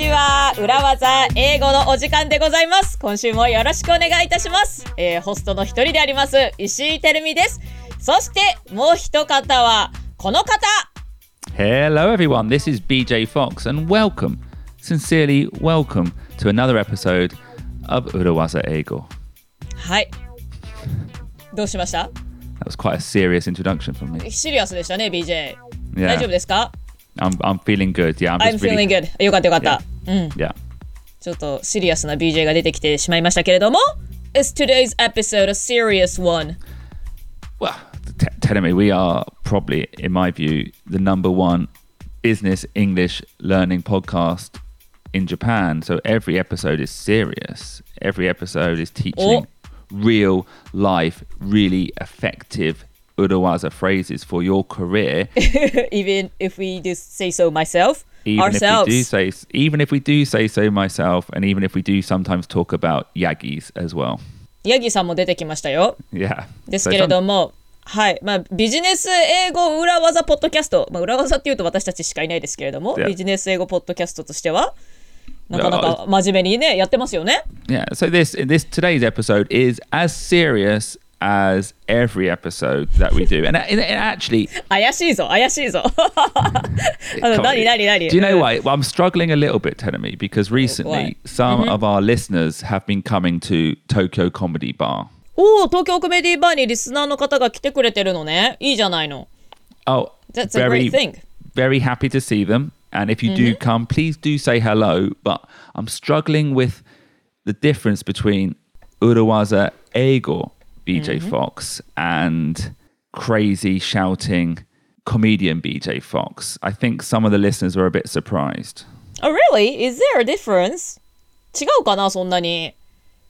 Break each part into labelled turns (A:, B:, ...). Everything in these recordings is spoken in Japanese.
A: ちは。裏技英語のお時間でございます。今週もよろしくお願いいたします。えー、ホストの一人であります、石井てるみです。そしてもう一方はこの方。
B: Hello everyone, this is BJ Fox and welcome, sincerely welcome to another episode of 裏技英語。
A: はい。どうしました
B: That was quite a serious introduction for me.
A: シリアスでしたね、BJ。大丈夫ですか
B: I'm, I'm feeling good. Yeah, I'm,
A: I'm feeling good. よかったよかった。
B: うん。Yeah.
A: ちょっとシリアスな BJ が出てきてしまいましたけれども Is today's episode a serious one?
B: Well, t- telling me we are probably, in my view, the number one business English learning podcast in Japan. So every episode is serious. Every episode is teaching real life, really effective Urawaza phrases for your career.
A: even if we do say so myself.
B: Even
A: ourselves.
B: if we do say, even if we do say so myself, and even if we do sometimes talk about yagis as well.
A: ヤギさんも出てきましたよ。
B: Yeah.
A: ですけれども、はい。まあ、ビジネス英語裏技ポッドキャスト。まあ、裏技っていうと私たちしかいないですけれども、yeah. ビジネス英語ポッドキャストとしては、なかなか真面目にね、やってますよね。
B: Yeah, so this, this today's episode is as serious as every episode that we do. And, and, actually,
A: 怪しいぞ、怪しいぞ。何何何
B: Do you know why? Well, I'm struggling a little bit, Tenemi, because recently some of our listeners have been coming to Tokyo Comedy Bar.
A: おお、東京コメディバーにリスナーの方が来てくれてるのね。いいじゃないの。
B: Oh,
A: that's a very, great thing.
B: Very happy to see them. And if you do come, please do say hello. But I'm struggling with the difference between Urawaza Ego, BJ Fox, and crazy shouting comedian BJ Fox. I think some of the listeners were a bit surprised.
A: Oh, really? Is there a difference? 違うかなそんなに。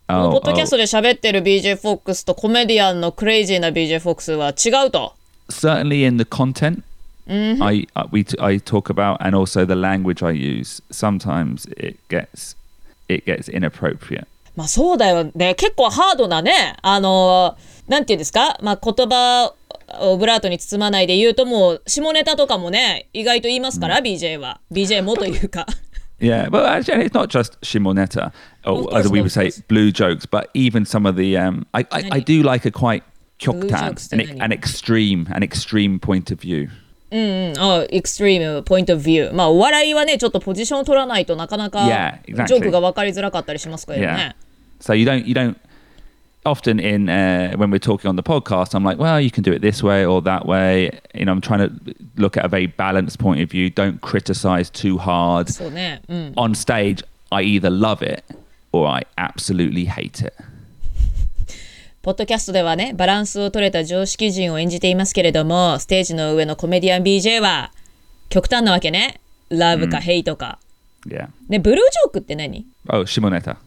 A: Oh, ポッドキャストで喋ってる BJ Fox とコメディアンのクレイジーな BJ Fox は違うと。
B: Certainly in the content mm-hmm. I uh, we t- I talk about, and also the language I use. Sometimes it gets it gets inappropriate.
A: まあそうだよね。結構ハードなね。あのなんていうんですか。まあ言葉オブラートに包まないで言うともう下ネタとかもね意外と言いますから、BJ は BJ もというか
B: Yeah, but actually, it's not just shimoneta, or as we would say, blue jokes, but even some of the. Um, I, I, I do like a quite kyoktan, an, an extreme, an extreme point of view.
A: うんうん、あ extreme ポイントビュー。まあ、お笑いはね、ちょっとポジションを取らないとなかなか
B: Yeah, exactly.
A: クが分かりづらかったりしますからね。
B: So you don't you don't often in uh, when we're talking on the podcast, I'm like, well, you can do it this way or that way. You know, I'm trying to look at a very balanced point of view. Don't criticize too hard.
A: そうね。うん。
B: on stage. I either love it or I absolutely hate it.
A: ポッドキャストではね、バランスを取れた常識人を演じていますけれども、ステージの上のコメディアン BJ は極端なわけね。ラブかヘイトか。
B: Yeah.
A: ね、ブルージョークって何
B: Oh, 下ネタ。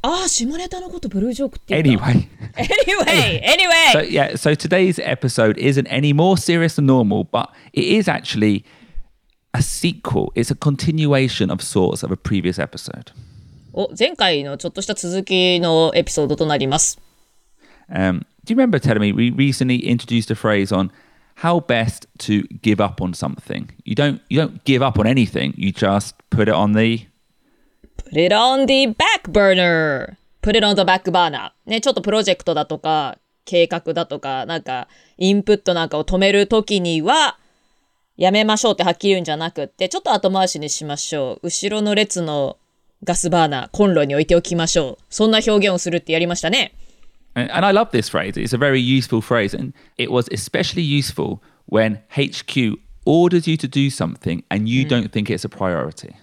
A: ああ、下ネタのことブルージョークって
B: 言う Anyway.
A: anyway, anyway.
B: So, yeah, so today's episode isn't any more serious than normal, but it is actually a sequel. It's a continuation of sorts of a previous episode.
A: お、前回のちょっとした続きのエピソードとなります。
B: Um, do you remember telling me we recently introduced a phrase on how best to give up on something? You don't you don't give up on anything. You just put it on the
A: put it on the back burner. Put it on the back burner. ね、ちょっとプロジェクトだとか計画だとかなんかインプットなんかを止めるときにはやめましょうってはっきり言うんじゃなくってちょっと後回しにしましょう。後ろの列のガスバーナー、コンロに置いておきましょう。そんな表現をするってやりましたね。
B: And, and I love this phrase. It's a very useful phrase. And it was especially useful when HQ orders you to do something and you don't think it's a priority.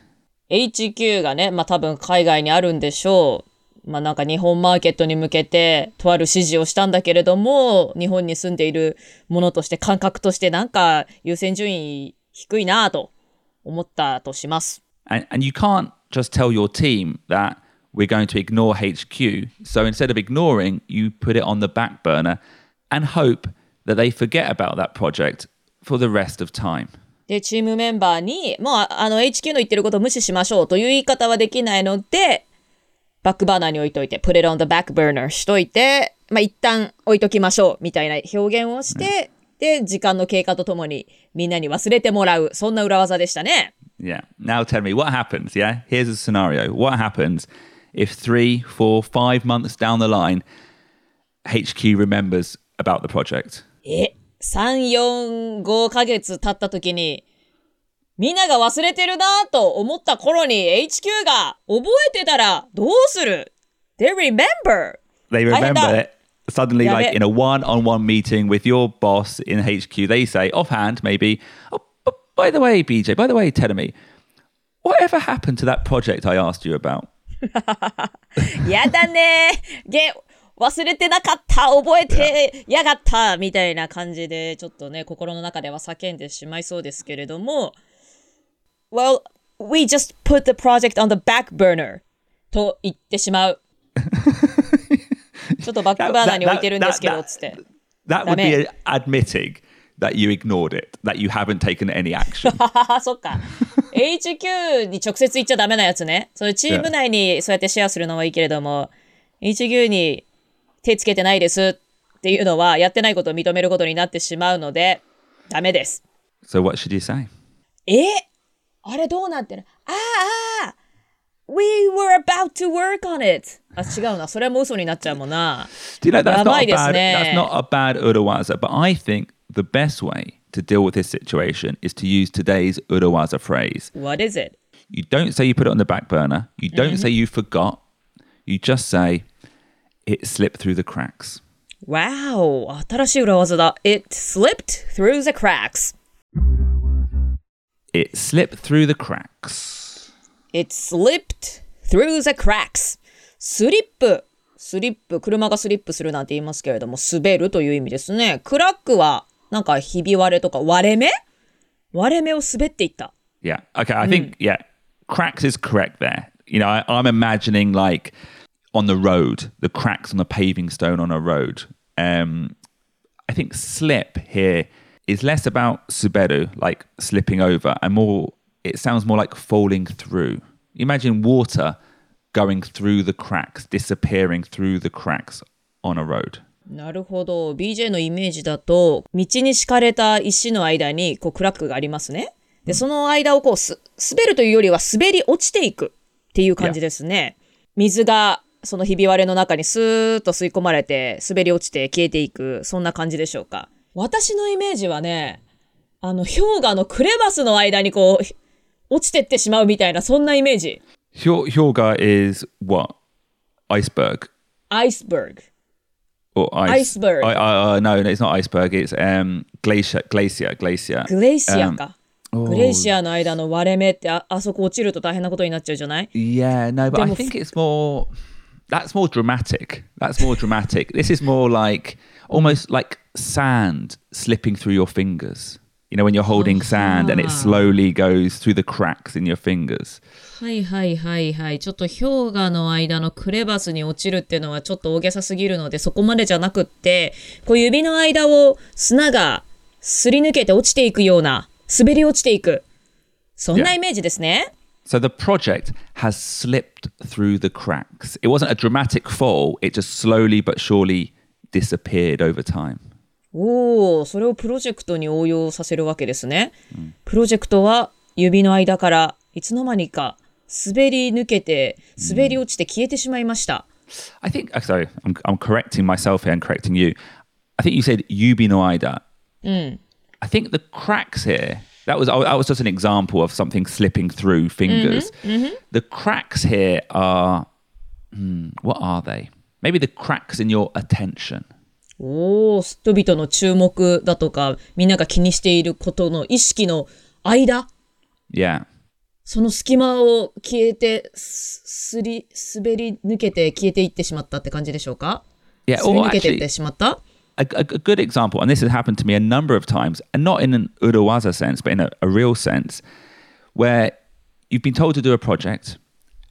A: HQ がね、まあ多分海外にあるんでしょう。まあなんか日本マーケットに向けてとある指示をしたんだけれども、日本に住んでいるものとして感覚としてなんか優先順位低いなと思ったとします。
B: And, and you can't just tell your team that we're going to ignore HQ. So instead of ignoring, you put it on the back burner and hope that they forget about that project for the rest of time.
A: で、チームメンバーに、もう、あの、HQ の言ってることを無視しましょうという言い方はできないので、バックバーナーに置いといて、put it on the back burner しといて、まあ、一旦置いときましょうみたいな表現をして、で、時間の経過とともにみんなに忘れてもらう、そんな裏技でしたね。
B: Yeah. Now tell me what happens. Yeah. Here's a scenario. What happens if three, four, five months down the line, HQ remembers about the project?
A: え、3、4、5ヶ月経った時に、みんなが忘れてるなと思った頃に HQ が覚えてたらどうする ?They remember!
B: They
A: 大変
B: remember
A: だ
B: it. Suddenly,
A: Yeah,
B: like
A: but-
B: in a one on one meeting with your boss in HQ, they say offhand, maybe, oh, but by the way, BJ, by the way, Telemi, whatever happened to that project I asked you about?
A: やだねげ、忘れてなかった覚えてやがったみたいな感じで、ちょっとね、心の中では叫んでしまいそうですけれども、Well, we just put the project on the back burner と言ってしまう。ちょっとバックバーナーに置いてるんですけど、つって。
B: that would be admitting that you ignored it, that you haven't taken any action.
A: そっか。HQ に直接言っちゃダメなやつね。それチーム内にそうやってシェアするのはいいけれども、HQ に手つけてないですっていうのは、やってないことを認めることになってしまうので、ダメです。
B: so, what should you say?
A: えあれどうなってるああ !We were about to work on it! あ、違うな。それも嘘になっちゃうもんな。
B: Do you know that's not, a
A: やばいです
B: bad,
A: ね。
B: that's not a bad Urawaza, but I think the best way to deal with this situation is to use today's Urawaza phrase.
A: What is it?
B: You don't say you put it on the back burner. You don't say you forgot. You just say it slipped through the cracks.
A: Wow! 新しい裏技だ。It slipped through the cracks.
B: It slipped through the cracks.
A: It slipped through the cracks. スリップ。スリップ。車がスリップするなんて言いますけれども、滑るという意味ですね。クラックは、 なんかひび割れとか割れ目割れ目を滑っていった。
B: Yeah. Okay. I think, yeah, cracks is correct there. You know, I, I'm imagining like on the road, the cracks on the paving stone on a road. Um, I think slip here is less about suberu, like slipping over, and more, it sounds more like falling through. Imagine water going through the cracks, disappearing through the cracks on a road.
A: なるほど。BJ のイメージだと、道に敷かれた石の間に、こう、クラックがありますね。で、その間をこう、す、滑るというよりは滑り落ちていくっていう感じですね。水が、そのひび割れの中にスーッと吸い込まれて、滑り落ちて消えていく、そんな感じでしょうか。私のイメージはね、あの、氷河のクレバスの間にこう、落ちてってしまうみたいな、そんなイメージ。
B: Hyo- Hyoga is what? Iceberg.
A: アイスバーグ。
B: Or ice.
A: Iceberg.
B: I, I, uh, no, no, it's not iceberg. It's um, glacier, glacier, glacier.
A: グレイシアか。
B: Oh.
A: グレイシアの間の割れ目ってあ、あそこ落ちると大変なことになっちゃうじゃない
B: Yeah, no, but I
A: Demo-
B: think it's more. That's more dramatic. That's more dramatic. This is more like almost like sand slipping through your fingers. You know, when you're holding sand and it slowly goes through the cracks in your fingers.
A: はいはいはいはい。ちょっと氷河の間のクレバスに落ちるっていうのはちょっと大げさすぎるので、そこまでじゃなくって、こう指の間を砂がすり抜けて落ちていくような、滑り落ちていく。そんな
B: Yeah.
A: イメージですね。
B: So the project has slipped through the cracks. It wasn't a dramatic fall, it just slowly but surely disappeared over time.
A: おお、それをプロジェクトに応用させるわけですね。プロジェクトは指の間からいつの間にか滑り抜けて、滑り落ちて消えてしまいました。
B: I think, uh, sorry, I'm, I'm correcting myself here and correcting you. I think you said yubi no aida. I think the cracks here, that was, that was just an example of something slipping through fingers. The cracks here are, hmm, what are they? Maybe the cracks in your attention.
A: おお、人々の注目だとか、みんなが気にしていることの意識の間、
B: Yeah.
A: その隙間を消えて、す、すり、滑り抜けて消えていってしまったって感じでしょうか
B: Yeah,
A: 滑り抜けていってしまった
B: a, a, a good example, and this has happened to me a number of times, and not in an Urawaza sense, but in a, a real sense, where you've been told to do a project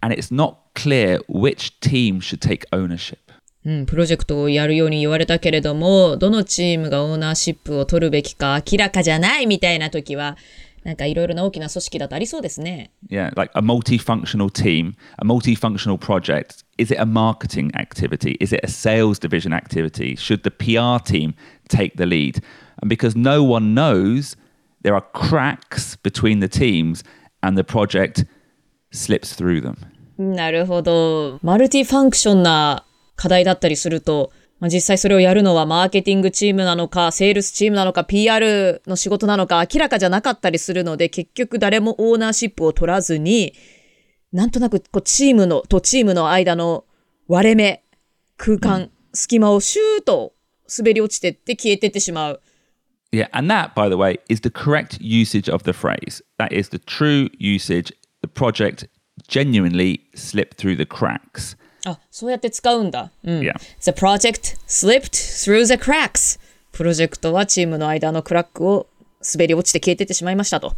B: and it's not clear which team should take ownership.
A: うん、プロジェクトをやるように言われたけれども、どのチームがオーナーシップを取るべきか明らかじゃないみたいな時は、なんかいろいろな大きな組織だとありそうですね。
B: Yeah, like a multifunctional team, a multifunctional project. Is it a marketing activity? Is it a sales division activity? Should the PR team take the lead? And because no one knows, there are cracks between the teams and the project slips through them.
A: なるほど。 multi-function な課題だったりすると、まあ、実際それをやるのはマーケティングチームなのか、セールスチームなのか、PR の仕事なのか、明らかじゃなかったりするので、結局誰もオーナーシップを取らずに、なんとなくこうチームの、とチームの間の割れ目、空間、隙間をシューと滑り落ちてって消えてってしまう。
B: Yeah, and that, by the way, is the correct usage of the phrase. That is the true usage. The project genuinely slipped through the cracks.
A: あ、そうやって使うんだ。うん。
B: Yeah.
A: The project slipped through the cracks. プロジェクトはチームの間のクラックを滑り落ちて消えてってしまいましたと。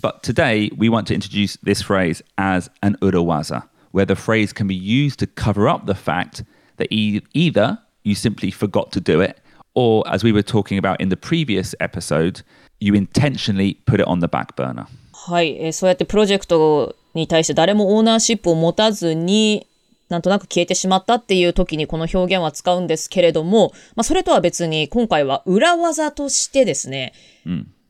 B: But today, we want to introduce this phrase as an urawaza, where the phrase can be used to cover up the fact that e- either you simply forgot to do it, or as we were talking about in the previous episode, you intentionally put it on the back burner.
A: はい、えーそうやってプロジェクト に対して誰もオーナーシップを持たずに、なんとなく消えてしまったっていう時にこの表現は使うんですけれども、まあそれとは別に今回は裏技としてですね、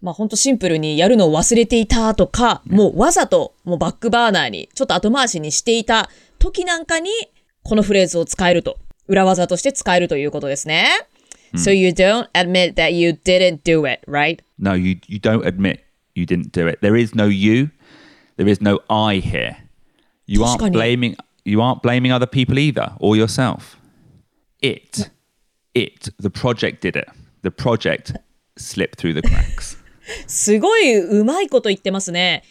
A: まあほんとシンプルにやるのを忘れていたとか、もうわざともうバックバーナーにちょっと後回しにしていた時なんかにこのフレーズを使えると。裏技として使えるということですね。So you don't admit that you didn't do it, right?
B: No, you, you don't admit you didn't do it. There is no you, there is no I here. You aren't blaming you aren't blaming other people either or yourself. It it the project did it. The project slipped through the cracks.
A: すごいうまいこと言ってますね。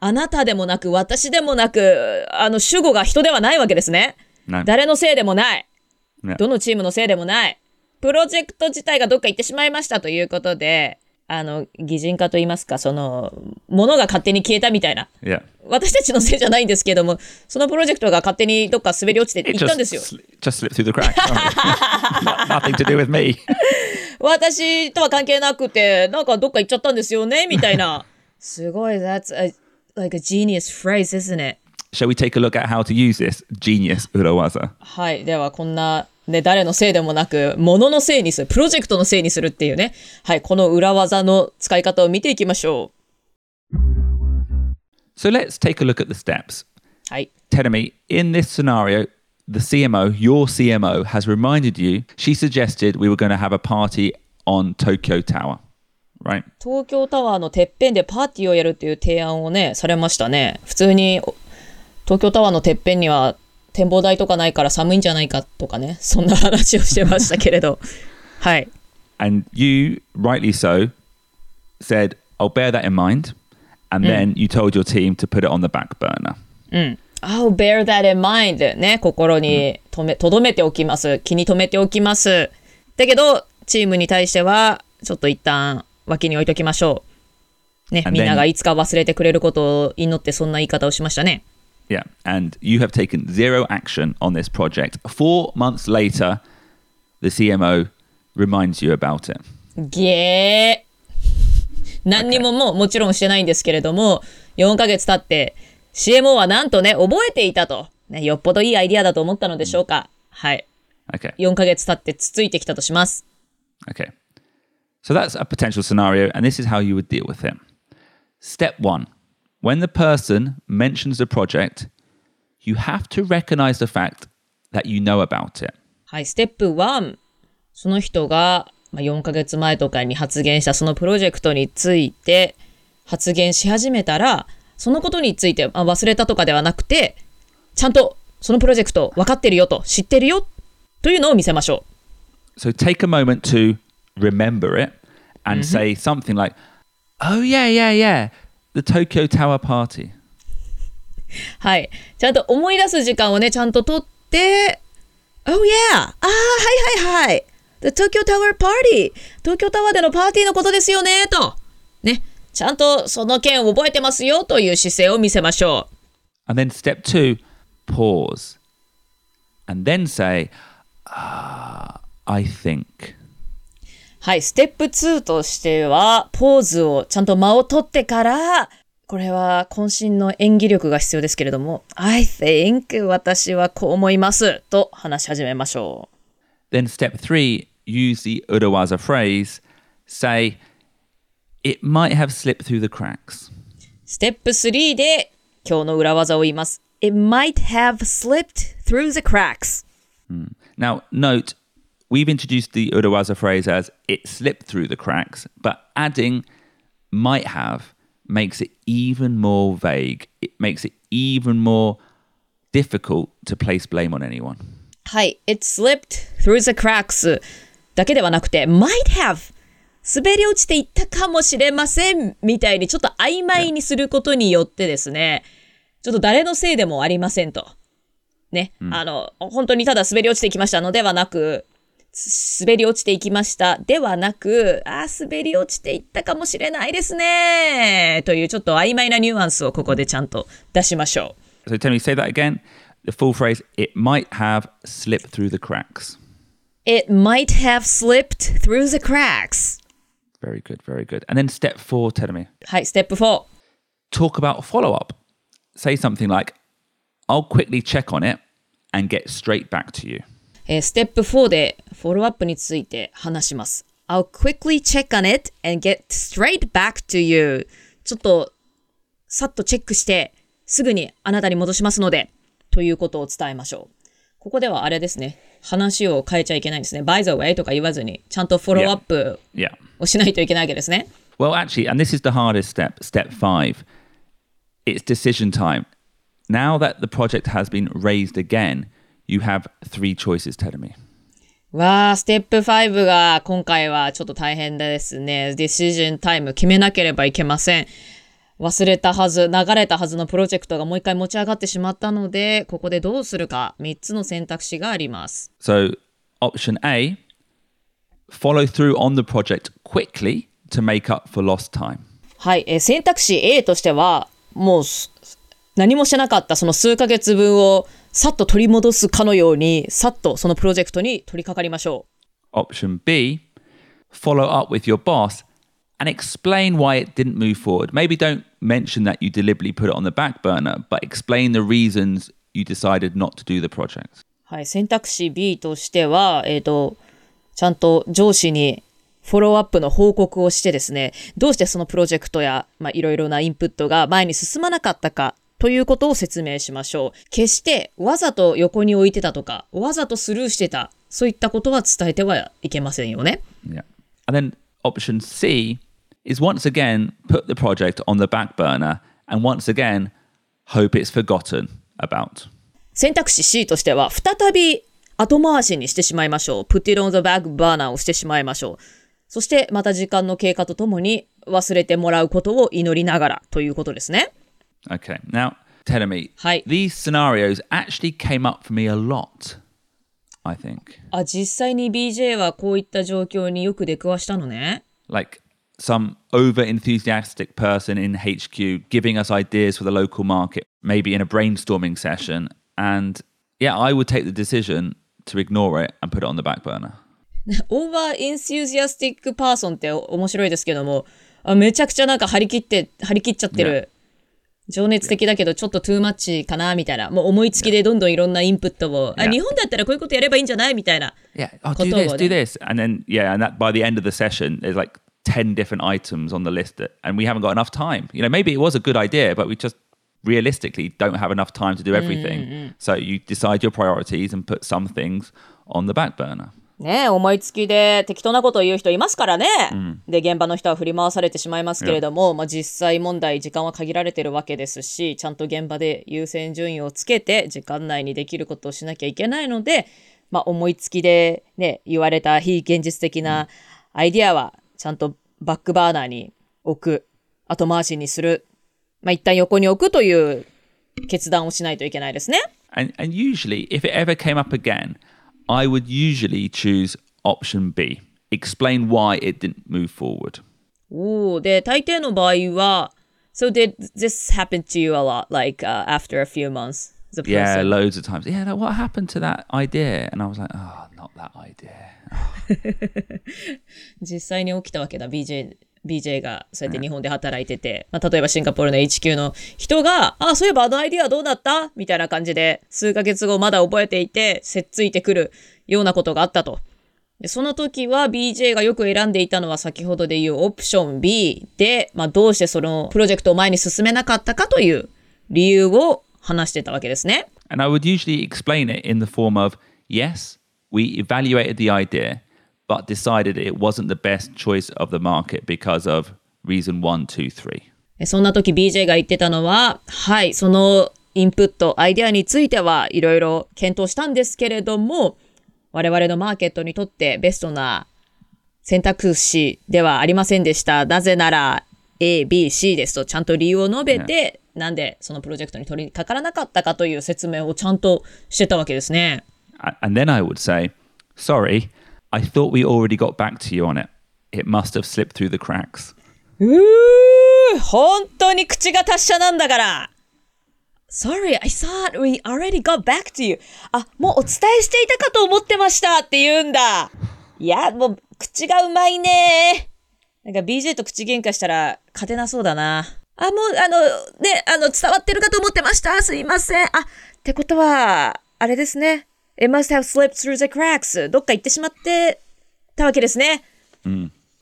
A: あなたでもなく、私でもなく、あの、主語が人ではないわけですね。誰のせいでもない。どのチームのせいでもない。プロジェクト自体がどっか行ってしまいましたということで、あの、擬人化と言いますか、その、物が勝手に消えたみたいな。
B: Yeah.
A: 私たちのせいじゃないんですけども、そのプロジェクトが勝手にどっか滑り落ちて行ったん
B: just,
A: ですよ。
B: just slipped through the cracks. Not- nothing to do with me.
A: 私とは関係なくて、なんかどっか行っちゃったんですよね、みたいな。すごい、that's a, like a genius phrase, isn't it?
B: Shall we take a look at how to use this genius urawaza?
A: はい。では、こんな、ね、誰のせいでもなく、物のせいにする、プロジェクトのせいにするっていうね。はい。この裏技の使い方を見ていきましょ
B: So let's take a look at the steps.
A: う。はい。
B: Teremi, in this scenario, the CMO, your CMO, has reminded you, she suggested we were going to have a party on Tokyo Tower, right?
A: 東京タワーのてっぺんでパーティーをやるっていう提案をね、されましたね。普通に、お東京タワーのてっぺんには展望台とかないから寒いんじゃないかとかね。そんな話をしてましたけれど。はい。
B: And you, rightly so, said, I'll bear that in mind. And then you told your team to put it on the back burner.
A: I'll bear that in mind ね、心にとめ、とどめておきます。気に留めておきます。だけど、チームに対しては、ちょっと一旦脇に置いときましょう。ね、みんながいつか忘れてくれることを祈ってそんな言い方をしましたね。
B: Yeah. And you have taken zero action on this project. Four months later, the CMO reminds you about it.
A: ゲー。何にももうもちろんしてないんですけれども、4ヶ月経って、CMO はなんとね、覚えていたと。ね、よっぽどいいアイディアだと思ったのでしょうか。はい。
B: Okay.
A: 4ヶ月経ってつついてきたとします。
B: Okay. So that's a potential scenario, and this is how you would deal with it. Step one when the person mentions the project, you have to recognize the fact that you know about it.
A: はい、ステップ1。その人がまあ4ヶ月前とかに発言したそのプロジェクトについて発言し始めたら、そのことについて、まあ、忘れたとかではなくて、ちゃんとそのプロジェクト分かってるよと、知ってるよというのを見せましょ
B: So take a moment to remember it and say something like, Oh, yeah, yeah, yeah, the Tokyo Tower party.
A: う。はい。ちゃんと思い出す時間をね、ちゃんと取って、Oh yeah! ああ、はいはいはい。The Tokyo Tower Party! 東京タワーでのパーティーのことですよね、と。ね。ちゃんとその件を覚えてますよという姿勢を見せましょう。
B: And then step two, pause. And then say, Ah, I think.
A: はい、ステップ2としては、ポーズをちゃんと間を取ってから、これは渾身の演技力が必要ですけれども、I think 私はこう思いますと話し始めましょ
B: Then step three, use the Urawaza phrase. Say, it might have slipped through the cracks.
A: う。ステップ3で今日の裏技を言います。It might have slipped through the cracks.
B: Now, note, we've introduced the Urawaza phrase as it slipped through the cracks, but adding might have makes it even more vague. It makes it even more difficult to place blame on anyone.
A: はい。It slipped through the cracks だけではなくて might have 滑り落ちていったかもしれませんみたいにちょっと曖昧にすることによってですね、ちょっと誰のせいでもありませんと。ね。あの、本当にただ滑り落ちていきましたのではなく、す滑り落ちていきましたではなく、あー滑り落ちていったかもしれないですね。というちょっと曖昧なニュアンスをここでちゃんと出しましょう。
B: So tell me, say that again. The full phrase, it might have slipped through the cracks.
A: It might have slipped through the cracks.
B: Very good, very good. And then step four, tell me.
A: はい、ステップ4。
B: Talk about follow up. Say something like, I'll quickly check on it and get straight back to you.
A: えーステップ4でフォローアップについて話します。I'll quickly check on it and get straight back to you. ちょっと、さっとチェックして、すぐにあなたに戻しますので、ということを伝えましょう。ここではあれですね。話を変えちゃいけないんですね。by the way とか言わずに、ちゃんとフォローアップ
B: Yeah.
A: をしないといけないわけですね。
B: Well, actually, and this is the hardest step, step five. It's decision time. Now that the project has been raised again, you have three choices, tell me.
A: わあ、ステップ5が今回はちょっと大変ですね。decision time 決めなければいけません。忘れたはず、流れたはずのプロジェクトがもう一回持ち上がってしまったので、ここでどうするか3つの選択肢があります。
B: So, option A follow through on the project quickly to make up for lost time.
A: はい、えー選択肢 A としては、もうす何もしてなかったその数ヶ月分をさっと取り戻すかのように、さっとそのプロジェクトに取り掛かりましょう。
B: Option B follow up with your boss and explain why it didn't move forward. Maybe don't mention that you deliberately put it on the back burner, but explain the reasons you decided not to do the project.
A: はい、選択肢 B としては、えっ、と、ちゃんと上司にフォローアップの報告をしてですね、どうしてそのプロジェクトや、まあ、いろいろなインプットが前に進まなかったかということを説明しましょう。決してわざと横に置いてたとか、わざとスルーしてた、そういったことは伝えてはいけませんよね。
B: Yeah. And then option C is once again put the project on the back burner and once again hope it's forgotten about.
A: 選択肢 C としては、再び後回しにしてしまいましょう。put it on the back burner をしてしまいましょう。そしてまた時間の経過とともに忘れてもらうことを祈りながらということですね。
B: Okay. Now, tell me,
A: Hi.
B: these scenarios actually came up for me a lot, I think.
A: あ、実際に BJ はこういった状況によく出くわしたのね。
B: Like some over enthusiastic person in HQ giving us ideas for the local market, maybe in a brainstorming session. And yeah, I would take the decision to ignore it and put it on the back burner.
A: オーバーエンスユージアスティックパーソンって面白いですけども、あめちゃくちゃなんか張り切って、張り切っちゃってる。 情熱的だけどちょっと too much かなみたいな。もう思いつきでどんどんいろんなインプットを、あ.日本だったらこういうことやればいいんじゃないみたいな。
B: Yeah, oh, do this,
A: を
B: do
A: ね
B: this. And then, yeah, and that by the end of the session, there's like 10 different items on the list that, and we haven't got enough time. You know, maybe it was a good idea, but we just realistically don't have enough time to do everything. So you decide your priorities and put some things on the back burner.
A: ねえ思いつきで適当なことを言う人いますからね。で、現場の人は振り回されてしまいますけれども、まあ実際問題、時間は限られてるわけですし、ちゃんと現場で優先順位をつけて、時間内にできることをしなきゃいけないので、まあ思いつきでね、言われた非現実的なアイディアは、ちゃんとバックバーナーに置く、後回しにする、まあ一旦横に置くという決断をしないといけないですね。
B: And, and usually, if it ever came up again, I would usually choose option B. Explain why it didn't move forward.
A: おお、で、大抵の場合は、So did this happen to you a lot, like、uh, after a few months? The
B: Yeah,
A: person.
B: loads of times. Yeah, like, what happened to that idea? And I was like, oh, not that idea.
A: 実際に起きたわけだ、BJ。 BJ がそうやって日本で働いてて、まあ、例えばシンガポールの HQ の人が、あ、そういえばあのアイディアどうだった？みたいな感じで、数ヶ月後まだ覚えていて、せっついてくるようなことがあったと。でその時は BJ がよく選んでいたのは先ほどで言うオプション B で、まあ、どうしてそのプロジェクトを前に進めなかったかという理由を話してたわけですね。
B: And I would usually explain it in the form of yes, we evaluated the idea, but decided it wasn't the best choice of the market because of reason one, two, three.
A: えそんな時 BJ が言ってたのは、はい、そのインプット、アイデアについてはいろいろ検討したんですけれども、我々のマーケットにとってベストな選択肢ではありませんでした。なぜなら A、B、C ですとちゃんと理由を述べて、なんでそのプロジェクトに取り掛からなかったかという説明をちゃんとしてたわけですね。
B: And then I would say, sorry, I thought we already got back to you on it. It must have slipped through the cracks.
A: うー本当に口が達者なんだから Sorry, I thought we already got back to you. あ、もうお伝えしていたかと思ってましたって言うんだ。いや、もう口がうまいね。なんか BJ と口喧嘩したら勝てなそうだな。あ、もうあの、ね、あの、伝わってるかと思ってました。すいません。あ、ってことは、あれですね。It must have slipped through the cracks. どっか行ってしまってたわけですね。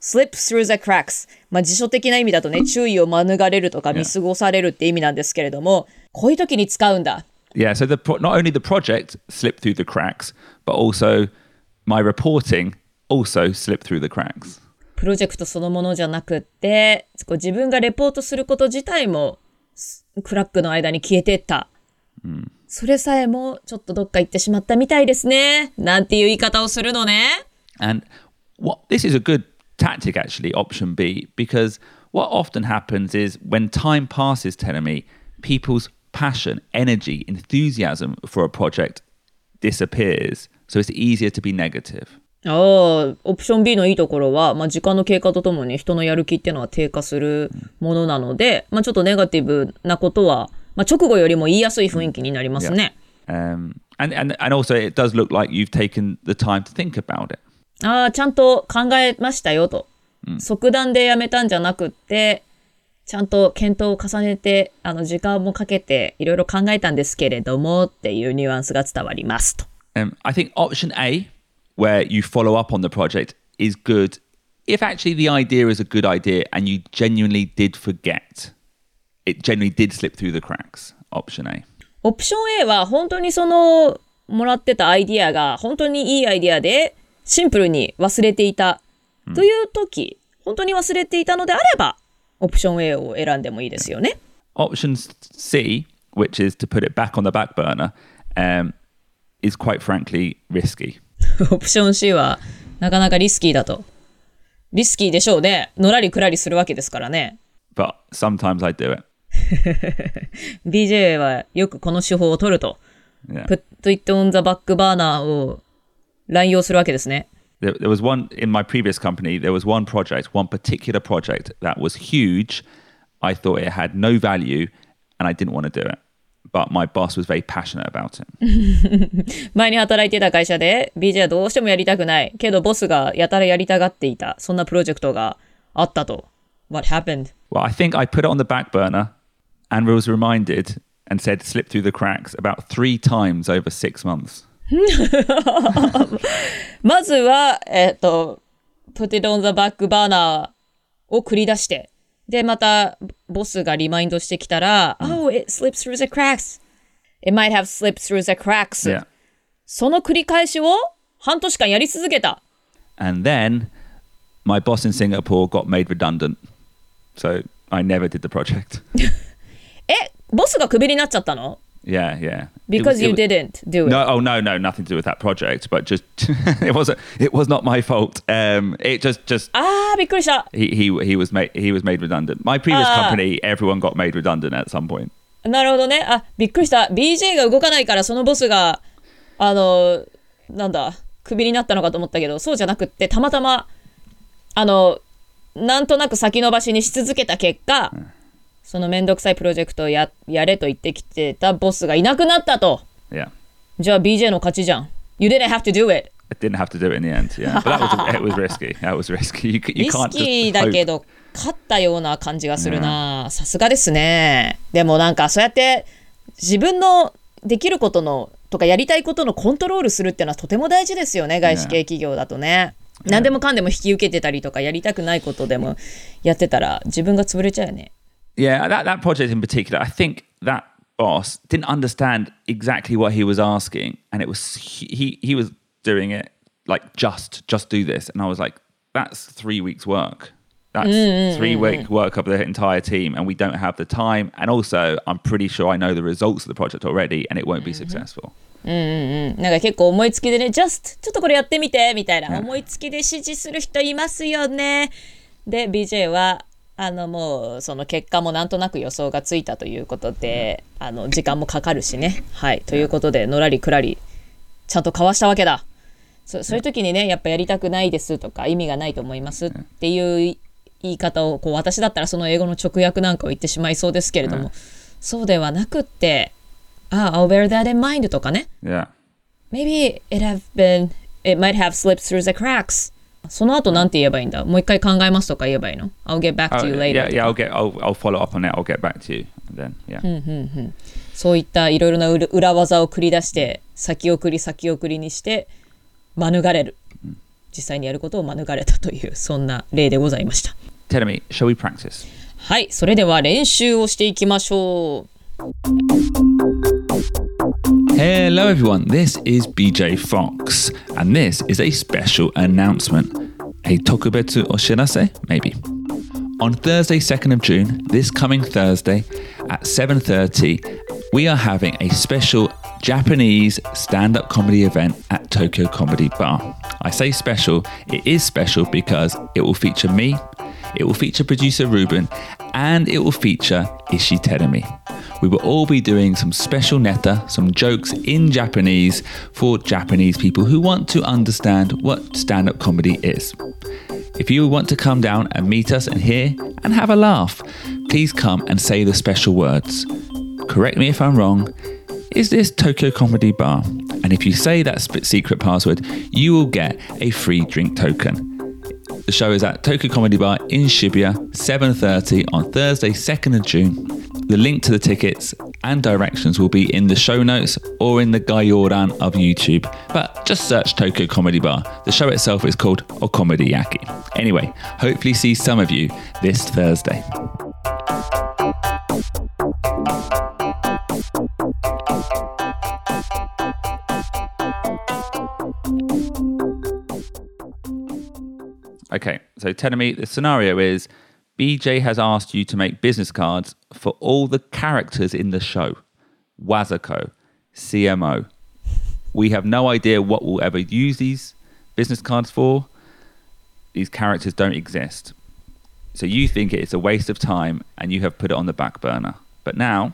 A: slip through the cracks。まあ辞書的な意味だとね、注意を免れるとか見過ごされるって意味なんですけれども、こういう時に使うんだ。
B: Yeah, so the pro- not only the project slipped through the cracks, but also my reporting also slipped through the cracks.
A: プロジェクトそのものじゃなくって、こう自分がレポートすること自体も、すクラックの間に消えてった。それさえもちょっとどっか行ってしまったみたいですね。なんていう言い方をするのね。
B: And what this is a good tactic actually, option B, because what often happens is when time passes, me people's passion, energy, enthusiasm for a project disappears. So it's easier to be negative.
A: ああ、オプション B のいいところは、まあ、時間の経過とともに人のやる気っていうのは低下するものなので、まあ、ちょっとネガティブなことは、まあ、直後よりも言いやすい雰囲気になりますね。
B: Um, and, and, and also, it does look like you've taken the time to think about it.
A: ああ、ちゃんと考えましたよと。即断でやめたんじゃなくって、ちゃんと検討を重ねて、あの、時間もかけて、いろいろ考えたんですけれども、っていうニュアンスが伝わりますと。
B: Um, I think option A, where you follow up on the project, is good if actually the idea is a good idea and you genuinely did forget. It genuinely did slip through the cracks. Option A.
A: オプション A は本当にその、もらってたアイディアが本当にいいアイディアで、シンプルに忘れていたという時、本当に忘れていたのであれば、オプション A を選んでもいいですよね。
B: Option C, which is to put it back on the back burner, um, is quite frankly risky.
A: オプション C はなかなかリスキーだと。リスキーでしょうね。のらりくらりするわけですからね。
B: But sometimes I do it.
A: BJ はよくこの手法を取ると。
B: Yeah.
A: put it on the back burner を乱用するわけですね。
B: there, there was one in my previous company there was one project one particular project that was huge i thought it had no value and i didn't want to do it but my boss was very passionate about it
A: 前に働いていた会社で BJ はどうしてもやりたくない。けどボスがやたらやりたがっていた。そんなプロジェクトがあったと。What happened?
B: well i think i put it on the back burner and was reminded and said slip through the cracks about three times over six months
A: まずは、えっ、と、put it on the back burner を繰り出して、で、また、ボスがリマインドしてきたら、Oh, it slips through the cracks. It might have slipped through the cracks.
B: yeah
A: その繰り返しを半年間やり続けた。
B: and then my boss in singapore got made redundant so i never did the project
A: え、ボスがクビになっちゃったの
B: yeah yeah
A: Because
B: was-
A: you
B: was-
A: didn't do it.
B: No, oh no, no, nothing to do with that project. But just it wasn't. It was not my fault. Um, it just, just
A: あー、びっくりした。
B: he, he, he was made, he was made redundant. My previous
A: Ah.
B: company, everyone got made redundant at some point.
A: なるほどね。あ、びっくりした。BJ が動かないから、そのボスが、あの、なんだ、クビになったのかと思ったけど、そうじゃなくって、たまたま、あの、なんとなく先延ばしにし続けた結果、そのめんどくさいプロジェクトをややれと言ってきてたボスがいなくなったと。
B: Yeah,
A: じゃあ BJ の勝ちじゃん。You didn't have to do it.
B: I didn't have to do it in the end. Yeah, but that was it was risky. That was risky. You, you
A: リス
B: can't
A: キー
B: just
A: だ.けど、勝ったような感じがするな。さすがですね。でもなんかそうやって自分のできることのとかやりたいことのコントロールするっていうのはとても大事ですよね外資系企業だとね。何でもかんでも引き受けてたりとかやりたくないことでもやってたら自分が潰れちゃうよね。
B: Yeah, that, that project in particular, I think that boss didn't understand exactly what he was asking, and it was he he, he was doing it like just just do this, and I was like, that's three weeks work. That's three week work of the entire team, and we don't have the time. And also, I'm pretty sure I know the results of the project already, and it won't be successful.
A: なんか結構思いつきでね、just ちょっとこれやってみてみたいな、思いつきで指示する人いますよね。で、BJ は、 あのもうその結果もなんとなく予想がついたということで、あの時間もかかるしね。はい。ということで、のらりくらり、ちゃんとかわしたわけだ。そそういう時にね、やっぱやりたくないですとか、意味がないと思いますっていう言い方を、こう私だったらその英語の直訳なんかを言ってしまいそうですけれども、そうではなくって、あ、I'll bear that in mind とかね。
B: Yeah.
A: Maybe it have been, it might have slipped through the cracks. その後なんて言えばいいんだ？もう一回考えますとか言えばいいの ?I'll get back
B: Oh,
A: to you later.
B: yeah, yeah. I'll get. I'll, I'll follow up on it. I'll get back to you. Then, yeah.
A: そういったいろいろな裏裏技を繰り出して、先送り先送りにして、免れる。実際にやることを免れたという、そんな例でございました。
B: Tell me, shall we practice?
A: はい、それでは練習をしていきましょう。
B: Hello, everyone. This is BJ Fox, and this is a special announcement. A tokubetsu oshirase, maybe. On Thursday, 2nd of June, this coming Thursday at 7:30, we are having a special Japanese stand-up comedy event at Tokyo Comedy Bar. I say special, it is special because it will feature me, it will feature producer Ruben, and it will feature Ishi Terumi. We will all be doing some special neta, some jokes in Japanese for Japanese people who want to understand what stand up comedy is. If you want to come down and meet us and hear and have a laugh, please come and say the special words. Correct me if I'm wrong. Is this Tokyo Comedy Bar? And if you say that secret password, you will get a free drink token. The show is at Tokyo Comedy Bar in Shibuya, 7:30 on Thursday, 2nd of June. The link to the tickets and directions will be in the show notes or in the Gayoran of YouTube. But just search Tokyo Comedy Bar. The show itself is called Okomedi Yaki. Anyway, hopefully see some of you this Thursday. Okay, so telling me the scenario is BJ has asked you to make business cards for all the characters in the show Wazako, CMO. We have no idea what we'll ever use these business cards for. These characters don't exist. So you think it's a waste of time and you have put it on the back burner. But now,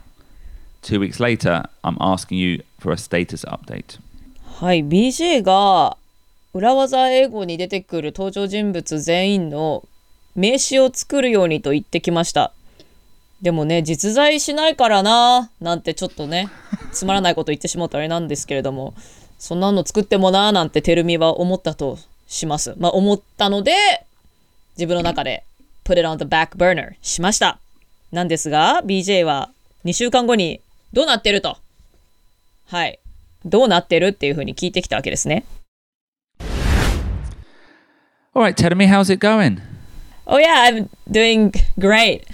B: two weeks later, I'm asking you for a status update.
A: はい、BJ が 裏技英語に出てくる登場人物全員の名詞を作るようにと言ってきました。でもね、実在しないからな、なんてちょっとね、つまらないこと言ってしまったあれなんですけれども、そんなの作ってもな、なんてテルミは思ったとします。まあ思ったので、自分の中で put it on the back burner しました。なんですが、BJ は2週間後にどうなってると？はい。どうなってるっていうふうに聞いてきたわけですね。
B: All right, tell me, how's it going?
A: Oh yeah, I'm doing great.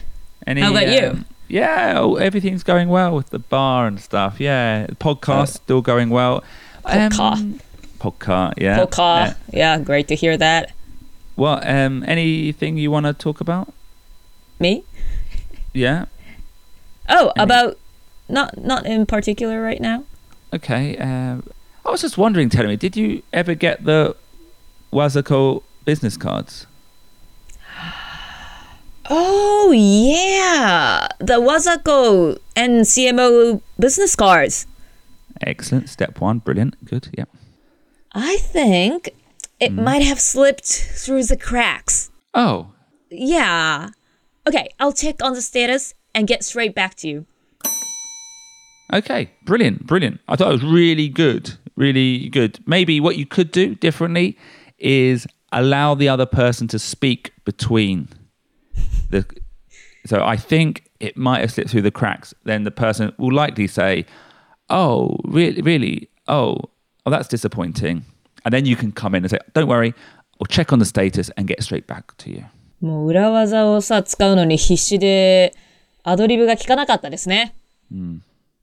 B: Any,
A: How about you?
B: um, Yeah, oh, everything's going well with the bar and stuff. Yeah, the podcast still going well.
A: Podcast.
B: Um, podcast, yeah.
A: Podcast,
B: Yeah.
A: Yeah, great to hear that.
B: Well, um, anything you want to talk about?
A: Me?
B: Yeah.
A: Oh,
B: Any-
A: about not not in particular right now.
B: Okay. Um, I was just wondering, me, did you ever get the Wazako business cards?
A: Oh yeah, the Wazako and CMO business cards.
B: Excellent. Step one. Brilliant. Good. Yeah.
A: I think it hmm. might have slipped through the cracks.
B: Oh,
A: Yeah. Okay, I'll check on the status and get straight back to you.
B: Okay, brilliant, brilliant. I thought it was really good, really good. Maybe what you could do differently is allow the other person to speak between the. So I think it might have slipped through the cracks. Then the person will likely say, oh, really, really, oh, oh, that's disappointing. And then you can come in and say, don't worry, I'll check on the status and get straight back to you.
A: もう裏技をさ、使うのに必死で、アドリブが効かなかったですね。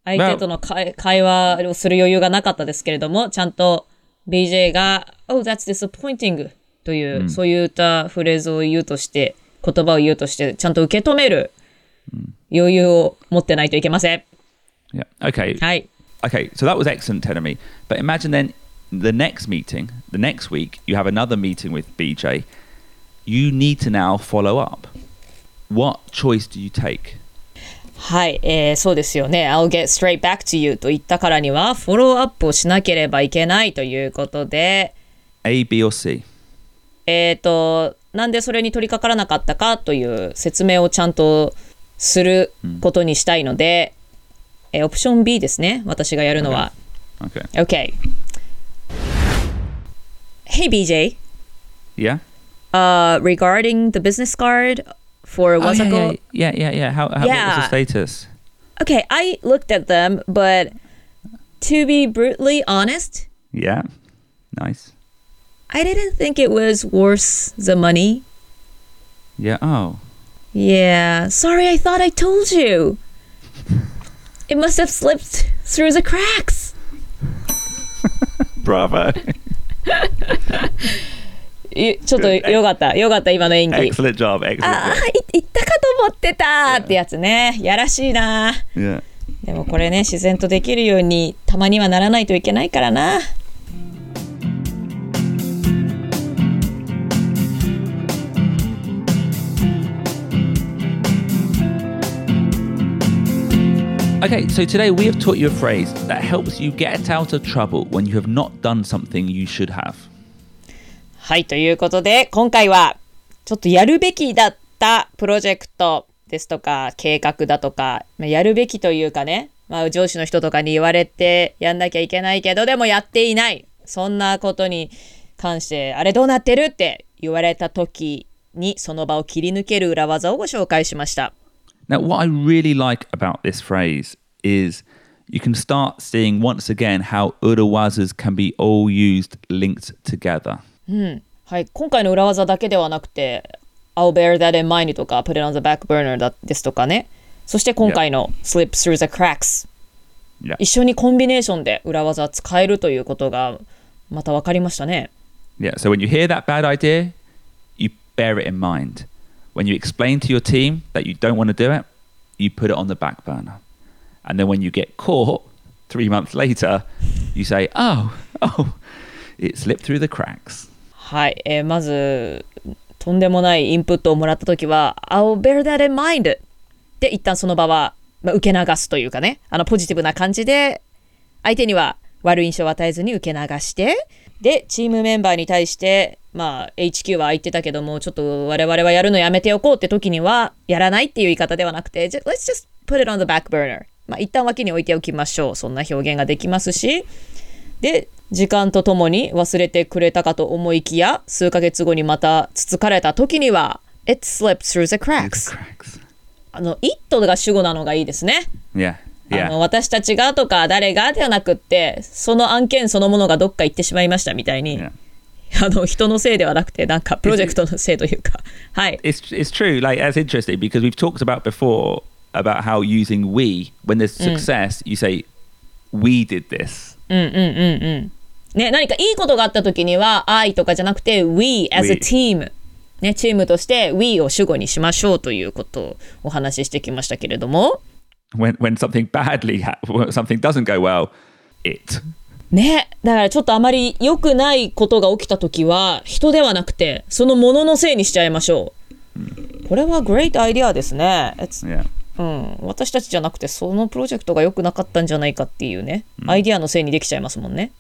A: 相手との会会話をする余裕がなかったですけれども、ちゃんと BJ が、Oh, that's disappointing という、そういったフレーズを言うとして、言葉を言うとして、ちゃんと受け止める余裕を持ってないといけません。
B: Yeah. Okay.
A: はい。
B: Okay. So that was excellent, Tenemy. But imagine then the next meeting, the next week, you have another meeting with BJ. You need to now follow up. What choice do you take?
A: はい、えーそうですよね。I'll get straight back to you と言ったからには、フォローアップをしなければいけないということで、
B: A, B, or C?
A: えっ、と、なんでそれに取り掛からなかったかという説明をちゃんとすることにしたいので、えーオプション B ですね。私がやるのは。
B: Okay.
A: Okay. Hey BJ,
B: Yeah.
A: uh, regarding the business card for
B: Oh,
A: Wasako.
B: yeah, yeah, yeah, yeah, yeah. How, how what was
A: Yeah.
B: the status?
A: Okay, I looked at them, but to be brutally honest,
B: Yeah. Nice.
A: I didn't think it was worth the money.
B: Yeah. Oh.
A: Yeah, sorry, I thought I told you. It must have slipped through the cracks.
B: Bravo.
A: いちょっとよかった、よかった、今の演技。
B: excellent job. Excellent
A: ああ
B: job.、
A: い言ったかと思ってたってやつね。やらしいな。
B: Yeah.
A: でもこれね、自然とできるようにたまにはならないといけないからな。
B: Okay, so today we have taught you a phrase that helps you get out of trouble when you have not done something you should have.
A: はい、ということで、今回は、ちょっとやるべきだったプロジェクトですとか、計画だとか、まあやるべきというかね、まあ、上司の人とかに言われてやんなきゃいけないけど、でもやっていない。そんなことに関して、あれどうなってる？って言われた時に、その場を切り抜ける裏技をご紹介しました。
B: Now, what I really like about this phrase is you can start seeing once again how urawazas can be all used linked together.
A: はい、今回の裏技だけではなくて、I'll bear that in mind とか、put it on the back burner だですとかね。そして今回の slip through the cracks。
B: Yeah.
A: 一緒にコンビネーションで裏技使えるということがまた分かりましたね。
B: Yeah, so when you hear that bad idea, you bear it in mind. When you explain to your team that you don't want to do it, you put it on the back burner. And then when you get caught three months later, you say, oh, oh, it slipped through the cracks.
A: はい、えーまずとんでもないインプットをもらった時は I'll bear that in mind で一旦その場は、まあ、受け流すというかねあのポジティブな感じで相手には 悪い印象を与えずに受け流してでチームメンバーに対してまあ HQ は言ってたけどもちょっと我々はやるのやめておこうって時にはやらないっていう言い方ではなくて Let's just put it on the back burner まあ一旦脇に置いておきましょう。そんな表現ができますし。で時間とともに忘れてくれたかと思いきや数ヶ月後にまたつつかれた時には It slipped through the cracks. あの It が主語なのがいいですね。
B: Yeah, yeah.
A: 私たちがとか誰がではなくってその案件そのものがどっか行ってしまいましたみたいに、あの人のせいではなくてなんかプロジェクトのせいというか はい。
B: うん、うんうんうん。
A: ね、何かいいことがあった時には I とかじゃなくて we as a team ね、チームとして we を主語にしましょうということをお話ししてきましたけれども。
B: When, when something badly, something doesn't go well, it.
A: ね、だからちょっとあまり良くないことが起きた時は人ではなくてそのもののせいにしちゃいましょう。これは great アイデアですね。うん、私たちじゃなくてそのプロジェクトが良くなかったんじゃないかっていうね、アイデアのせいにできちゃいますもんね。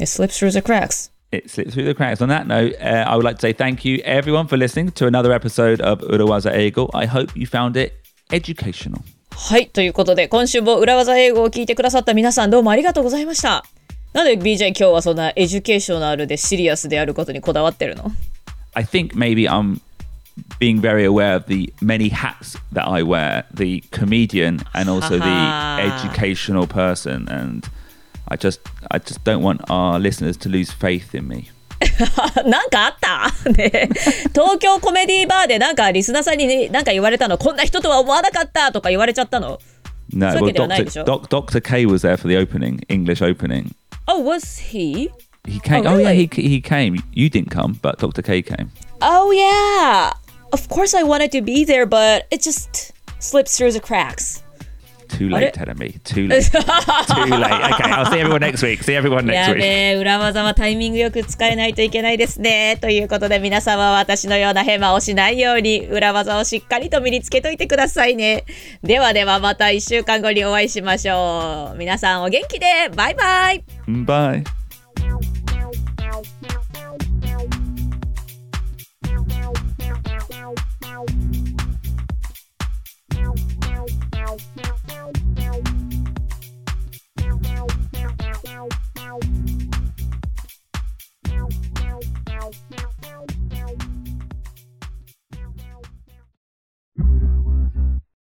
A: It slips through the cracks.
B: It slipped through the cracks. On that note, uh, I would like to say thank you, everyone, for listening to another episode of Urawaza Eigo. I hope you found it educational.
A: はい、ということで今週も裏技英語を聞いてくださった皆さんどうもありがとうございました。なんで BJ 今日はそんな educational でシリアスであることにこだわってるの
B: I think maybe I'm being very aware of the many hats that I wear, the comedian and also the educational person, and I just I just don't want our listeners to lose faith in me.
A: なんかあったね東京コメディバーでなんかリスナーさんにねなんか言われたのこんな人とは思わなかったとか言われちゃったの
B: No, well, Doc, Doctor K was there for the opening, English opening.
A: Oh, was he?
B: He came.
A: Oh,
B: Oh, yeah,
A: really?
B: he he came. You didn't come, but Doctor K came.
A: Oh, yeah. Of course I wanted to be there, but it just slips through the cracks.
B: Too late, me. Too late. Too late. Okay, I'll see everyone next week. See everyone
A: や
B: next
A: べ
B: week.
A: え、裏技はタイミングよく使えないといけないですね。ということで皆様は私のようなヘマをしないように裏技をしっかりと身につけといてくださいね。ではではまた1週間後にお会いしましょう。皆さんお元気でバイバイ
B: Bye.
C: Thank Bye.